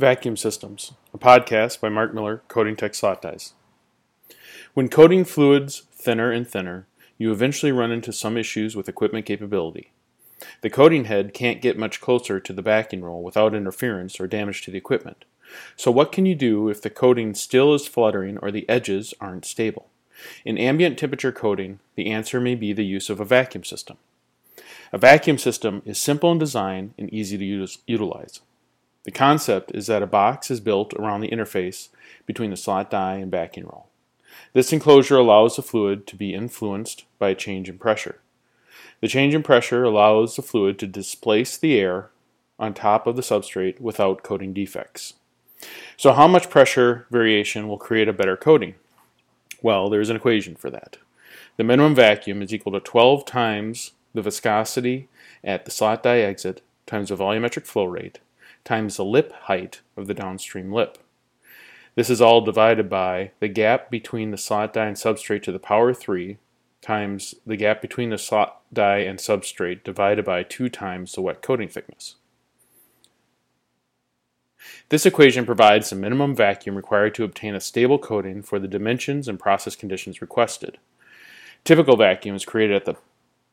Vacuum Systems, a podcast by Mark Miller, Coating Tech Slot Dies. When coating fluids thinner and thinner, you eventually run into some issues with equipment capability. The coating head can't get much closer to the backing roll without interference or damage to the equipment. So, what can you do if the coating still is fluttering or the edges aren't stable? In ambient temperature coating, the answer may be the use of a vacuum system. A vacuum system is simple in design and easy to utilize. The concept is that a box is built around the interface between the slot die and backing roll. This enclosure allows the fluid to be influenced by a change in pressure. The change in pressure allows the fluid to displace the air on top of the substrate without coating defects. So, how much pressure variation will create a better coating? Well, there's an equation for that. The minimum vacuum is equal to 12 times the viscosity at the slot die exit times the volumetric flow rate times the lip height of the downstream lip. This is all divided by the gap between the slot die and substrate to the power 3 times the gap between the slot die and substrate divided by 2 times the wet coating thickness. This equation provides the minimum vacuum required to obtain a stable coating for the dimensions and process conditions requested. Typical vacuums created at the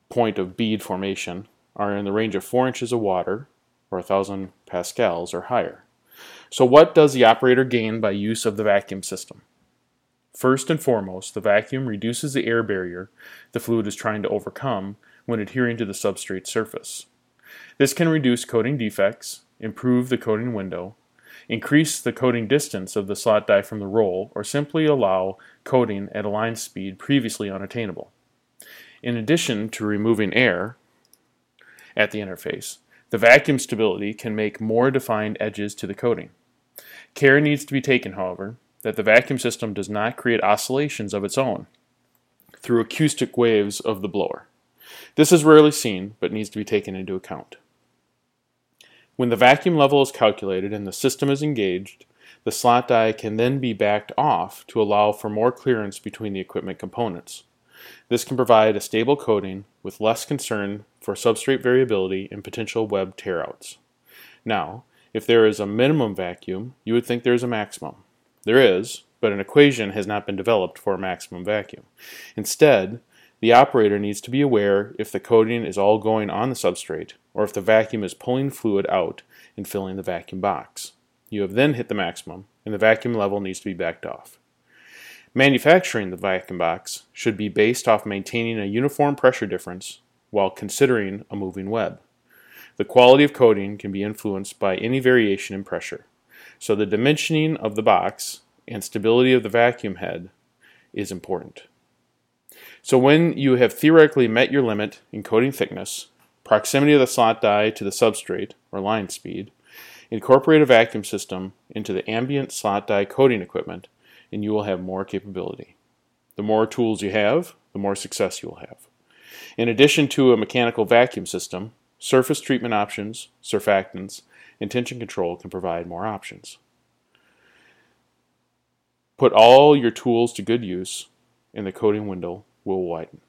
point of bead formation are in the range of 4 inches of water or 1000 pascals or higher. So what does the operator gain by use of the vacuum system? First and foremost, the vacuum reduces the air barrier the fluid is trying to overcome when adhering to the substrate surface. This can reduce coating defects, improve the coating window, increase the coating distance of the slot die from the roll, or simply allow coating at a line speed previously unattainable. In addition to removing air at the interface, the vacuum stability can make more defined edges to the coating. Care needs to be taken, however, that the vacuum system does not create oscillations of its own through acoustic waves of the blower. This is rarely seen, but needs to be taken into account. When the vacuum level is calculated and the system is engaged, the slot die can then be backed off to allow for more clearance between the equipment components. This can provide a stable coating with less concern for substrate variability and potential web tearouts. Now, if there is a minimum vacuum, you would think there is a maximum. There is, but an equation has not been developed for a maximum vacuum. Instead, the operator needs to be aware if the coating is all going on the substrate or if the vacuum is pulling fluid out and filling the vacuum box. You have then hit the maximum, and the vacuum level needs to be backed off. Manufacturing the vacuum box should be based off maintaining a uniform pressure difference while considering a moving web. The quality of coating can be influenced by any variation in pressure, so the dimensioning of the box and stability of the vacuum head is important. So when you have theoretically met your limit in coating thickness, proximity of the slot die to the substrate, or line speed, incorporate a vacuum system into the ambient slot die coating equipment and you will have more capability. The more tools you have, the more success you will have. In addition to a mechanical vacuum system, surface treatment options, surfactants, and tension control can provide more options. Put all your tools to good use, and the coating window will widen.